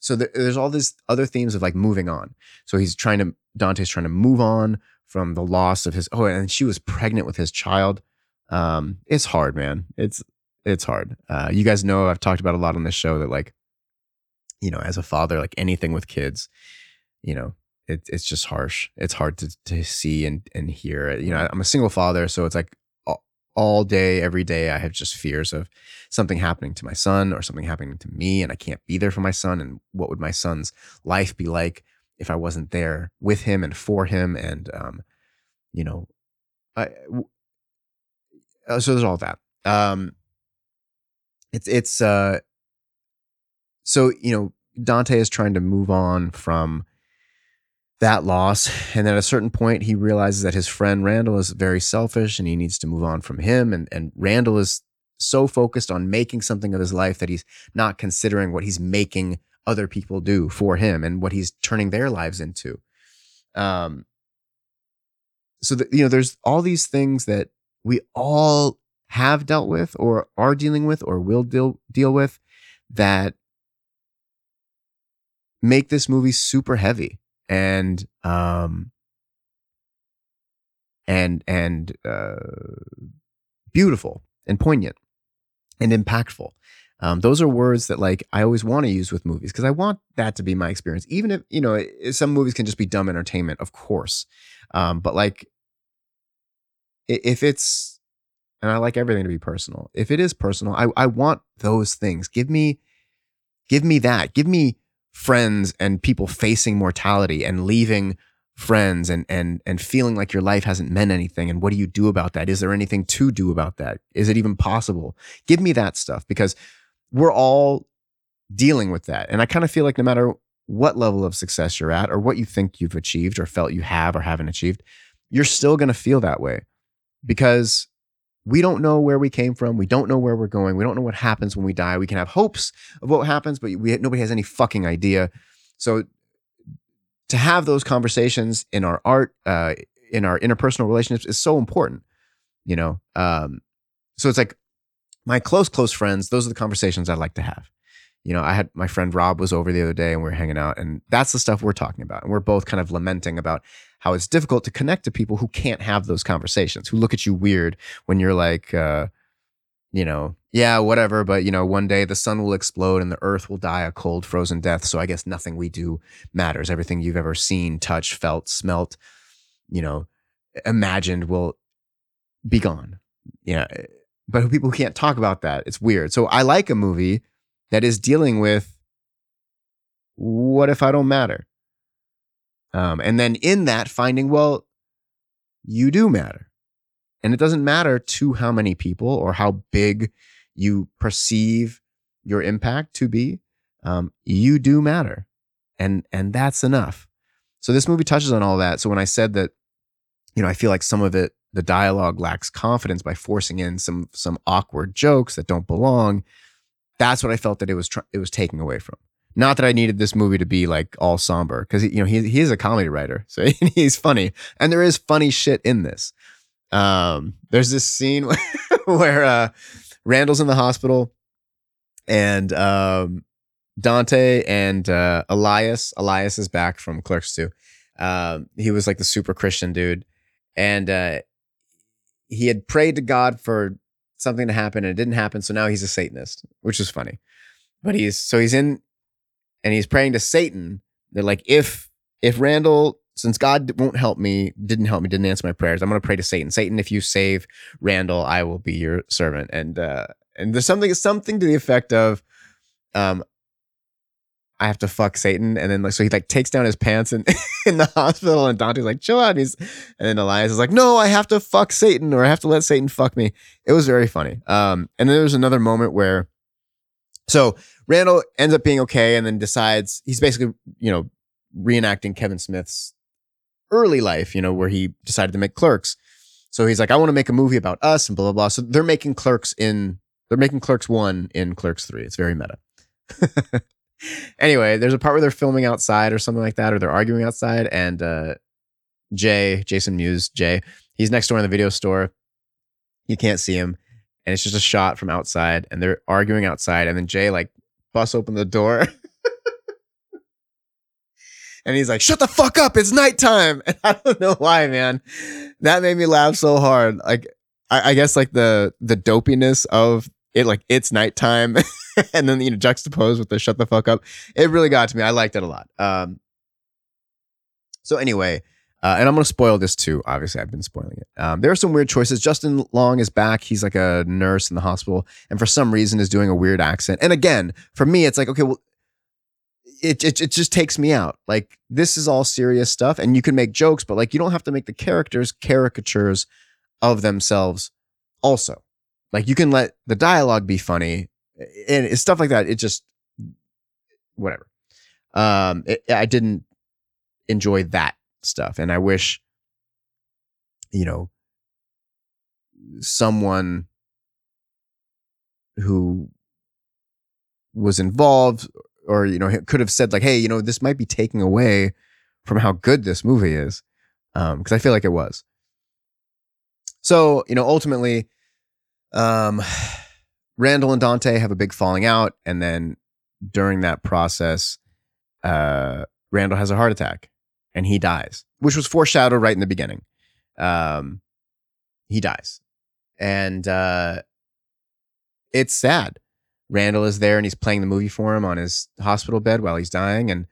so there's all these other themes of like moving on. So he's trying to Dante's trying to move on from the loss of his oh, and she was pregnant with his child. Um, it's hard, man. It's it's hard. Uh, you guys know I've talked about a lot on this show that like, you know, as a father, like anything with kids, you know, it, it's just harsh. It's hard to to see and and hear. You know, I'm a single father, so it's like all day, every day, I have just fears of something happening to my son or something happening to me, and I can't be there for my son. And what would my son's life be like if I wasn't there with him and for him? And, um, you know, I, uh, so there's all that. Um, it's, it's, uh, so, you know, Dante is trying to move on from that loss. <sighs> And at a certain point, he realizes that his friend Randall is very selfish and he needs to move on from him. And, and Randall is so focused on making something of his life that he's not considering what he's making other people do for him and what he's turning their lives into. Um, so you know, there's all these things that we all have dealt with or are dealing with or will deal deal with that make this movie super heavy and um and and uh beautiful and poignant and impactful. Um, those are words that like i always want to use with movies because i want that to be my experience. Even if you know some movies can just be dumb entertainment of course. Um, but like if it's and i like everything to be personal. If it is personal i, I want those things. Give me give me that. Give me friends and people facing mortality and leaving friends and and and feeling like your life hasn't meant anything. And what do you do about that? Is there anything to do about that? Is it even possible? Give me that stuff because we're all dealing with that. And i kind of feel like no matter what level of success you're at or what you think you've achieved or felt you have or haven't achieved you're still going to feel that way hmm. because we don't know where we came from. We don't know where we're going. We don't know what happens when we die. We can have hopes of what happens but we nobody has any fucking idea. So to have those conversations in our art uh in our interpersonal relationships is so important you know? Um so it's like my close close friends those are the conversations i like to have. You know i had my friend rob was over the other day and we were hanging out and that's the stuff we're talking about and we're both kind of lamenting about how it's difficult to connect to people who can't have those conversations who look at you weird when you're like uh you know yeah whatever but you know one day the sun will explode and the earth will die a cold frozen death so i guess nothing we do matters. Everything you've ever seen touched felt smelt you know imagined will be gone. Yeah but people can't talk about that it's weird. So i like a movie that is dealing with what if i don't matter um, and then in that finding well you do matter. And it doesn't matter to how many people or how big you perceive your impact to be um, you do matter. And and that's enough. So this movie touches on all that. So when i said that you know i feel like some of it the dialogue lacks confidence by forcing in some some awkward jokes that don't belong that's what i felt that it was tr- it was taking away from not that i needed this movie to be like all somber because you know he, he is a comedy writer so <laughs> he's funny and there is funny shit in this. Um there's this scene <laughs> where, uh randall's in the hospital and um dante and uh elias elias is back from clerks 2 um he was like the super christian dude and uh he had prayed to god for something to happen and it didn't happen so now he's a satanist which is funny. But he's so he's in and he's praying to satan they're like if if randall since god won't help me didn't help me didn't answer my prayers i'm going to pray to satan satan if you save randall i will be your servant and uh and there's something something to the effect of um I have to fuck Satan, and then like so he like takes down his pants in, <laughs> in the hospital, and Dante's like, chill out. He's and then Elias is like, no, I have to fuck Satan, or I have to let Satan fuck me. It was very funny. Um, and then there was another moment where, so Randall ends up being okay, and then decides he's basically you know reenacting Kevin Smith's early life, you know, where he decided to make Clerks. So he's like, I want to make a movie about us, and blah blah blah. So they're making Clerks in they're making Clerks one in Clerks three. It's very meta. <laughs> anyway, there's a part where they're filming outside or something like that, or they're arguing outside, and uh, Jay, Jason Mewes, Jay, he's next door in the video store. You can't see him, and it's just a shot from outside, and they're arguing outside, and then Jay like busts open the door. <laughs> And he's like, "Shut the fuck up! It's nighttime." <laughs> And I don't know why, man. That made me laugh so hard. Like, I, I guess like the the dopiness of it, like it's nighttime, <laughs> and then you know juxtaposed with the "shut the fuck up." It really got to me. I liked it a lot. Um. So anyway, uh, and I'm gonna spoil this too. Obviously, I've been spoiling it. Um, there are some weird choices. Justin Long is back. He's like a nurse in the hospital, and for some reason is doing a weird accent. And again, for me, it's like okay, well, it, it it just takes me out. Like this is all serious stuff, and you can make jokes, but like you don't have to make the characters caricatures of themselves. Also, like you can let the dialogue be funny, and stuff like that. It just whatever. Um, it, I didn't. enjoy that stuff. And I wish, you know, someone who was involved or, you know, could have said, like, hey, you know, this might be taking away from how good this movie is. Um, because I feel like it was. So, you know, ultimately, um, Randall and Dante have a big falling out, and then during that process, uh, Randall has a heart attack and he dies, which was foreshadowed right in the beginning. Um, he dies, and uh, it's sad. Randall is there and he's playing the movie for him on his hospital bed while he's dying, and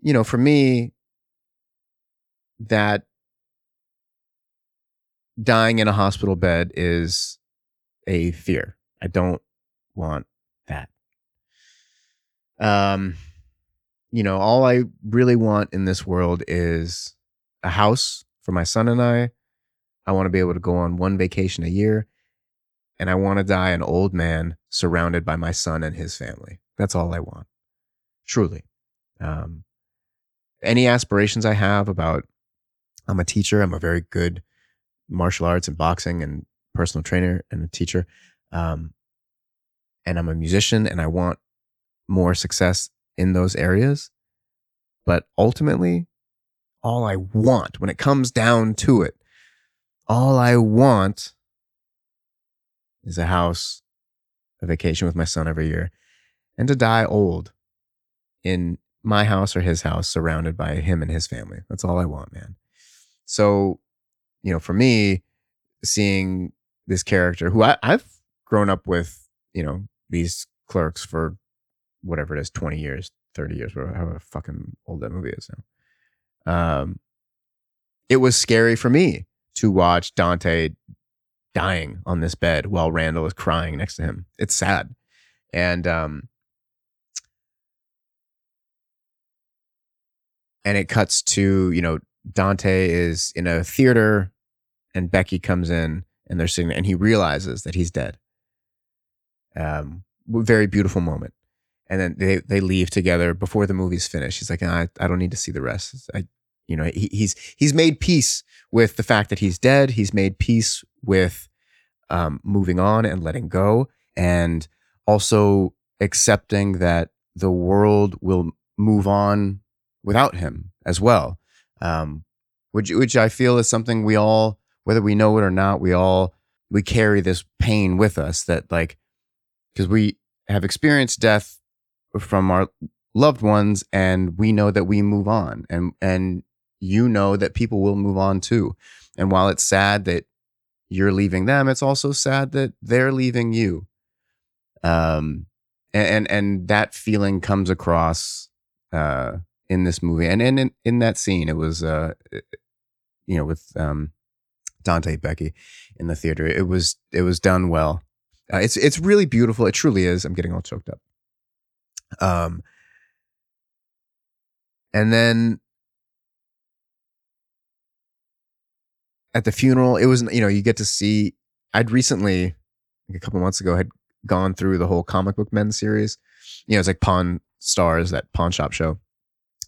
you know, for me, that dying in a hospital bed is a fear. I don't want that. Um, you know, all I really want in this world is a house for my son and I. I want to be able to go on one vacation a year. And I want to die an old man surrounded by my son and his family. That's all I want. Truly. Um, any aspirations I have about, I'm a teacher, I'm a very good martial arts and boxing and personal trainer and a teacher. Um, and I'm a musician and I want more success in those areas. But ultimately, all I want when it comes down to it, all I want is a house, a vacation with my son every year, and to die old in my house or his house, surrounded by him and his family. That's all I want, man. So, you know, for me, seeing this character who I, I've grown up with, you know, these clerks for whatever it is, 20 years, 30 years, whatever, however fucking old that movie is now. Um, it was scary for me to watch Dante dying on this bed while Randall is crying next to him. It's sad. And, um, and it cuts to, you know, Dante is in a theater and Becky comes in and they're sitting and he realizes that he's dead. Um, very beautiful moment and then they they leave together before the movie's finished. He's like, I, I don't need to see the rest. I, you know, he, he's he's made peace with the fact that he's dead. He's made peace with um, moving on and letting go, and also accepting that the world will move on without him as well. Um, which which I feel is something we all, whether we know it or not, we all we carry this pain with us that like because we have experienced death from our loved ones and we know that we move on and and you know that people will move on too. And while it's sad that you're leaving them it's also sad that they're leaving you. Um and and, that feeling comes across uh in this movie and, and in in that scene it was uh you know with um Dante Becky in the theater it was it was done well. Uh, it's it's really beautiful it truly is. I'm getting all choked up um, and then at the funeral, it was, you know, you get to see, I'd recently, like a couple months ago, had gone through the whole comic book men series. You know, it's like Pawn Stars, that pawn shop show,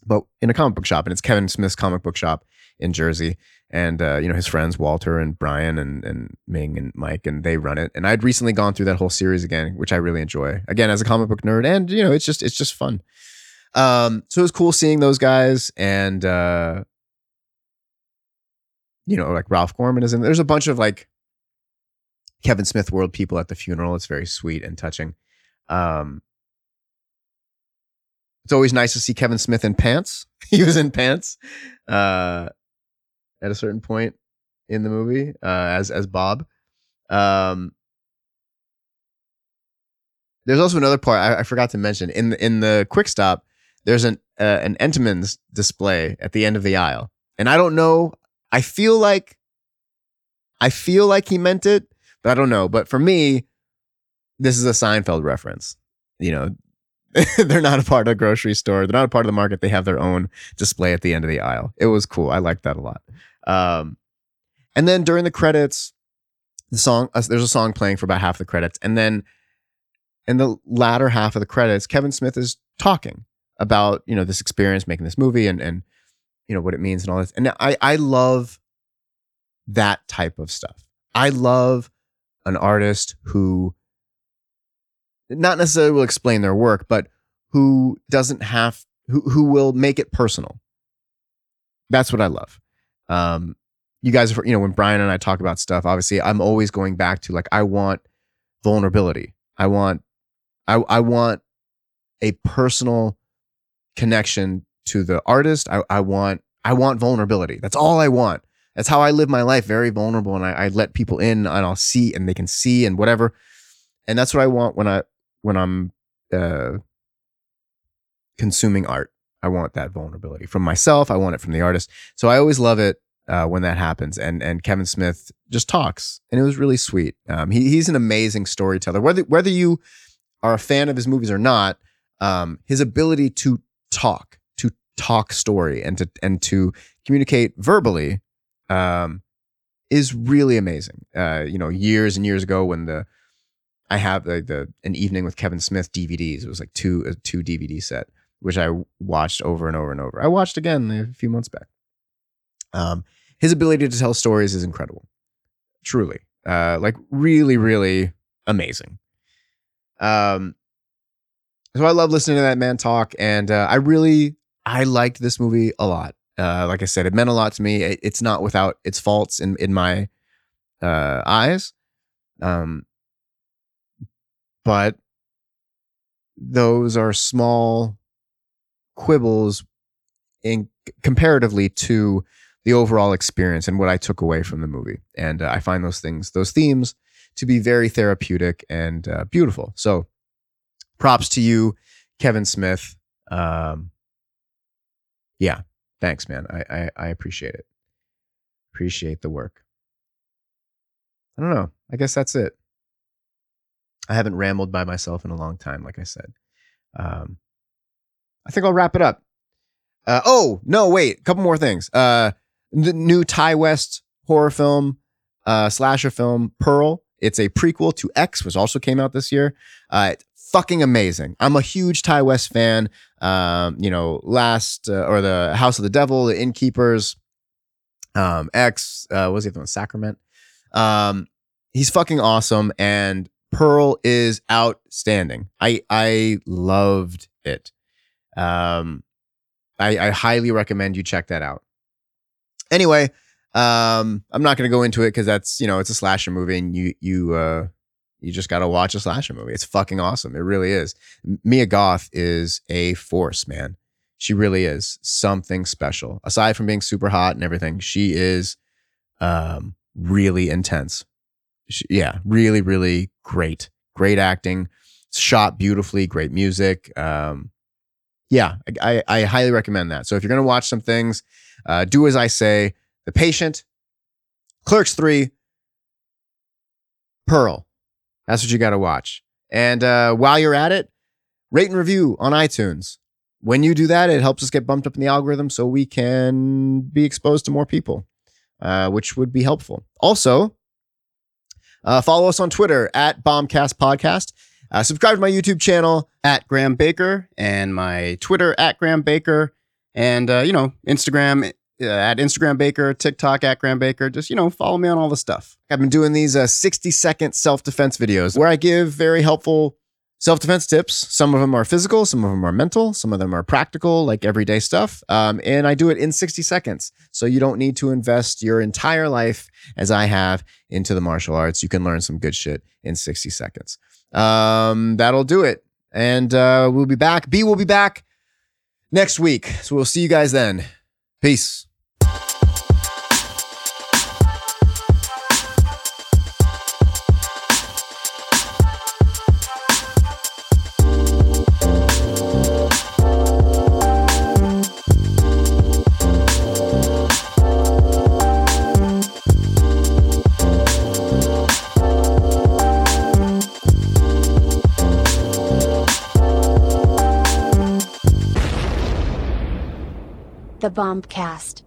but in a comic book shop, and it's Kevin Smith's comic book shop in Jersey. And uh, you know, his friends Walter and Bryan and and Ming and Mike, and they run it. And I'd recently gone through that whole series again, which I really enjoy. Again, as a comic book nerd, and you know, it's just it's just fun. Um, so it was cool seeing those guys and uh you know, like Ralph Garman is in there's a bunch of like Kevin Smith world people at the funeral. It's very sweet and touching. Um it's always nice to see Kevin Smith in pants. <laughs> he was in pants uh at a certain point in the movie uh as as Bob. Um there's also another part I, I forgot to mention in the, in the quick stop there's an uh, an Entenmann's display at the end of the aisle, and I don't know. I feel like I feel like he meant it, but I don't know. But for me, this is a Seinfeld reference. You know, <laughs> they're not a part of a grocery store. They're not a part of the market. They have their own display at the end of the aisle. It was cool. I liked that a lot. Um, and then during the credits, the song uh, there's a song playing for about half the credits, and then in the latter half of the credits, Kevin Smith is talking about you know this experience making this movie and and you know what it means and all this. And I I love that type of stuff. I love an artist who not necessarily will explain their work, but who doesn't have who who will make it personal. That's what I love. Um, you guys, you know, when Brian and I talk about stuff, obviously, I'm always going back to like I want vulnerability. I want, I I want a personal connection to the artist. I I want I want vulnerability. That's all I want. That's how I live my life, very vulnerable, and I, I let people in, and I'll see, and they can see, and whatever. And that's what I want when I when I'm uh, consuming art. I want that vulnerability from myself. I want it from the artist. So I always love it uh, when that happens. And and Kevin Smith just talks, and it was really sweet. Um, he he's an amazing storyteller. Whether whether you are a fan of his movies or not, um, his ability to talk, to talk story, and to and to communicate verbally, um, is really amazing. Uh, you know, years and years ago when the I have the, the an evening with Kevin Smith DVDs. It was like two a two DVD set which I watched over and over and over. I watched again a few months back. Um, his ability to tell stories is incredible, truly, uh, like really, really amazing. Um, so I love listening to that man talk, and uh, I really, I liked this movie a lot. Uh, like I said, it meant a lot to me. It, it's not without its faults in in my uh, eyes, um, but those are small quibbles in comparatively to the overall experience and what I took away from the movie. And uh, I find those things, those themes, to be very therapeutic and uh, beautiful. So, props to you, Kevin Smith. Um, yeah, thanks, man. I, I I appreciate it. Appreciate the work. I don't know. I guess that's it. I haven't rambled by myself in a long time, like I said. Um, I think I'll wrap it up. Uh, oh no, wait, a couple more things. Uh, the new Ti West horror film, uh, slasher film, Pearl. It's a prequel to X, which also came out this year. Uh, fucking amazing. I'm a huge Ti West fan. Um, you know, last uh, or the House of the Devil, the Innkeepers, um, X. Uh, what was the other one? Sacrament. Um, he's fucking awesome, and Pearl is outstanding. I I loved it. Um, I, I highly recommend you check that out. Anyway, um, I'm not going to go into it because that's you know it's a slasher movie and you you uh you just got to watch a slasher movie. It's fucking awesome. It really is. Mia Goth is a force, man. She really is something special. Aside from being super hot and everything, she is um really intense. She, yeah, really really great. Great acting, shot beautifully, great music. Um yeah, I, I highly recommend that. So if you're going to watch some things, uh, do as I say. The Patient, Clerks 3, Pearl. That's what you got to watch. And uh, while you're at it, rate and review on iTunes. When you do that, it helps us get bumped up in the algorithm so we can be exposed to more people, uh, which would be helpful. Also, uh, follow us on Twitter at Bombcast Podcast. Uh, subscribe to my YouTube channel at Grahm Baker and my Twitter at Grahm Baker, and uh, you know Instagram uh, at Instagram Baker, TikTok at Grahm Baker. Just you know follow me on all the stuff. I've been doing these uh, 60 second self defense videos where I give very helpful self defense tips. Some of them are physical, some of them are mental, some of them are practical, like everyday stuff. Um, and I do it in 60 seconds. So you don't need to invest your entire life, as I have, into the martial arts. You can learn some good shit in 60 seconds um, that'll do it. And uh, we'll be back. B will be back next week. So we'll see you guys then. Peace. The Bombcast.